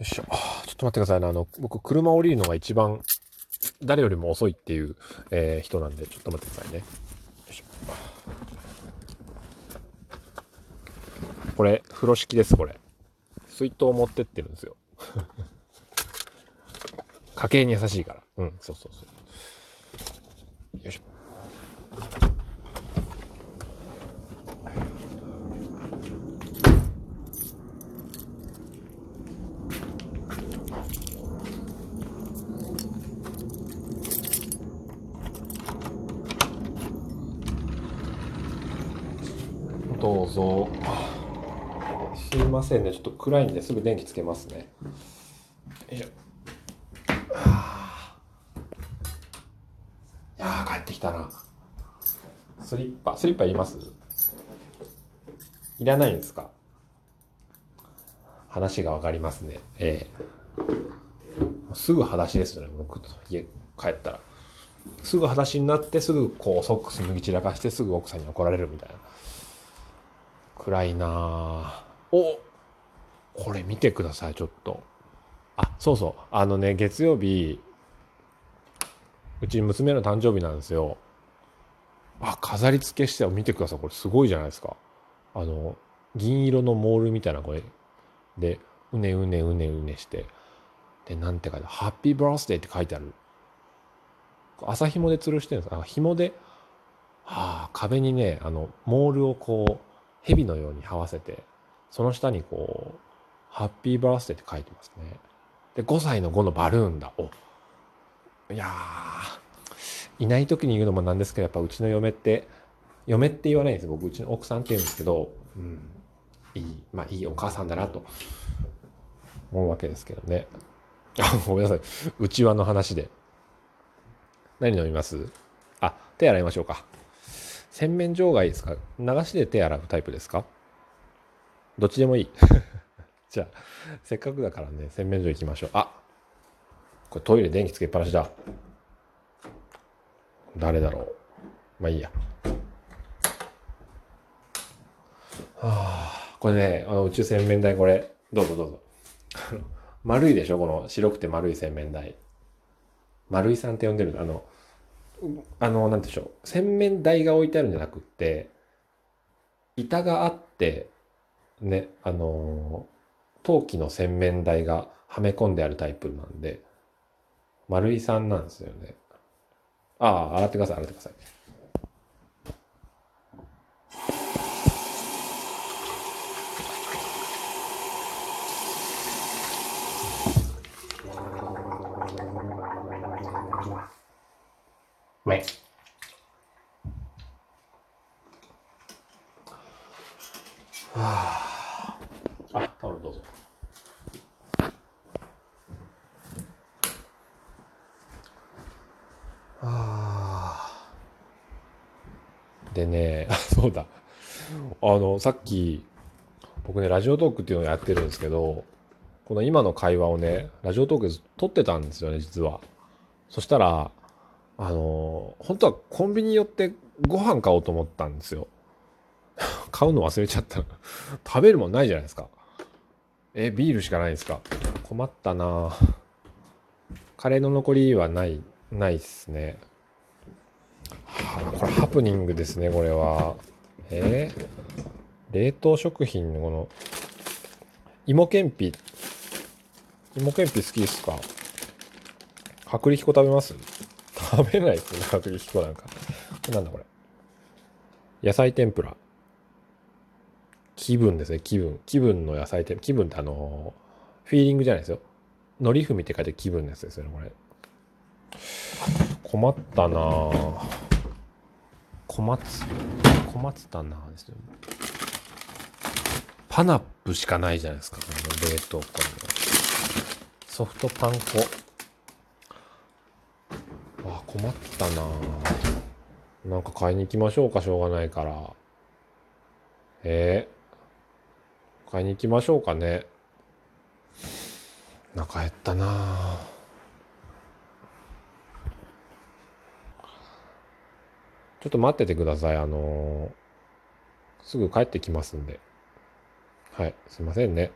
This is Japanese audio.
いしょ。ちょっと待ってくださいね。あの、僕、車降りるのが一番、誰よりも遅いっていう、えー人なんで、ちょっと待ってくださいね。よいしょ。これ、風呂敷です、これ。水筒を持ってってるんですよ。家計に優しいから。うん、そうそうそう。よいしょ。どうぞ。すいませんね。ちょっと暗いんですぐ電気つけますね。よいしいやー、帰ってきたな。スリッパ、スリッパいります？いらないんですか？話がわかりますね。ええすぐ裸足ですよね。僕、家帰ったら。すぐ裸足になって、すぐこうソックス脱ぎ散らかして、すぐ奥さんに怒られるみたいな。暗いなあおこれ見てください、ちょっと。あ、そうそう。あのね、月曜日、うち娘の誕生日なんですよ。あ、飾り付けして見てください。これすごいじゃないですか。あの、銀色のモールみたいなこれ。で、うねうねうねうねして。で、なんて書いてハッピーバースデーって書いてある。朝紐で吊るしてるんです。あ、紐で、はあ、壁にね、あの、モールをこう、蛇のように這わせて、その下にこう、ハッピーバースデーって書いてますね。で、5歳の5のバルーンだ。お。いや、いない時に言うのもなんですけど、やっぱうちの嫁って、嫁って言わないんです僕、うちの奥さんって言うんですけど、うん、いい、まあいいお母さんだなと思うわけですけどね。あ、ごめんなさい。うちわの話で。何飲みます？あ、手洗いましょうか。洗面所がいいですか？流しで手洗うタイプですか？どっちでもいい。じゃあ、せっかくだからね、洗面所行きましょう。あこれトイレ電気つけっぱなしだ。誰だろう。まあいいや。はあ、これね、あの宇宙洗面台これ、どうぞどうぞ。丸いでしょ？この白くて丸い洗面台。丸いさんって呼んでるあの、あの、なんでしょう。洗面台が置いてあるんじゃなくって、板があって、ね、あの、陶器の洗面台がはめ込んであるタイプなんで、丸井さんなんですよね。ああ、洗ってください、洗ってください。め。はあ。あ、タオルどうぞ。あでね、そうだ。あの、さっき、僕ね、ラジオトークっていうのをやってるんですけど、この今の会話をね、ラジオトークで撮ってたんですよね、実は。そしたら、あの、本当はコンビニ寄ってご飯買おうと思ったんですよ。買うの忘れちゃった。食べるもんないじゃないですか。え、ビールしかないですか。困ったなカレーの残りはない、ないっすね。はあ、これハプニングですね、これは。えー冷凍食品のこの、芋けんぴ。芋けんぴ好きですか薄力粉食べます？食べないですね、薄力粉なんか。なんだこれ。野菜天ぷら。気分ですね、気分。気分の野菜天ぷら。気分ってあのフィーリングじゃないですよ。のりふみって書いて気分のやつですよね、これ。困ったなぁ。小松。小松だなぁですよね。パナップしかないじゃないですか、この冷凍庫に。ソフトパン粉。困ったなぁなんか買いに行きましょうか、しょうがないから。えー、買いに行きましょうかね。お腹減ったなちょっと待っててください。あのーすぐ帰ってきますんで。はい、すいませんね。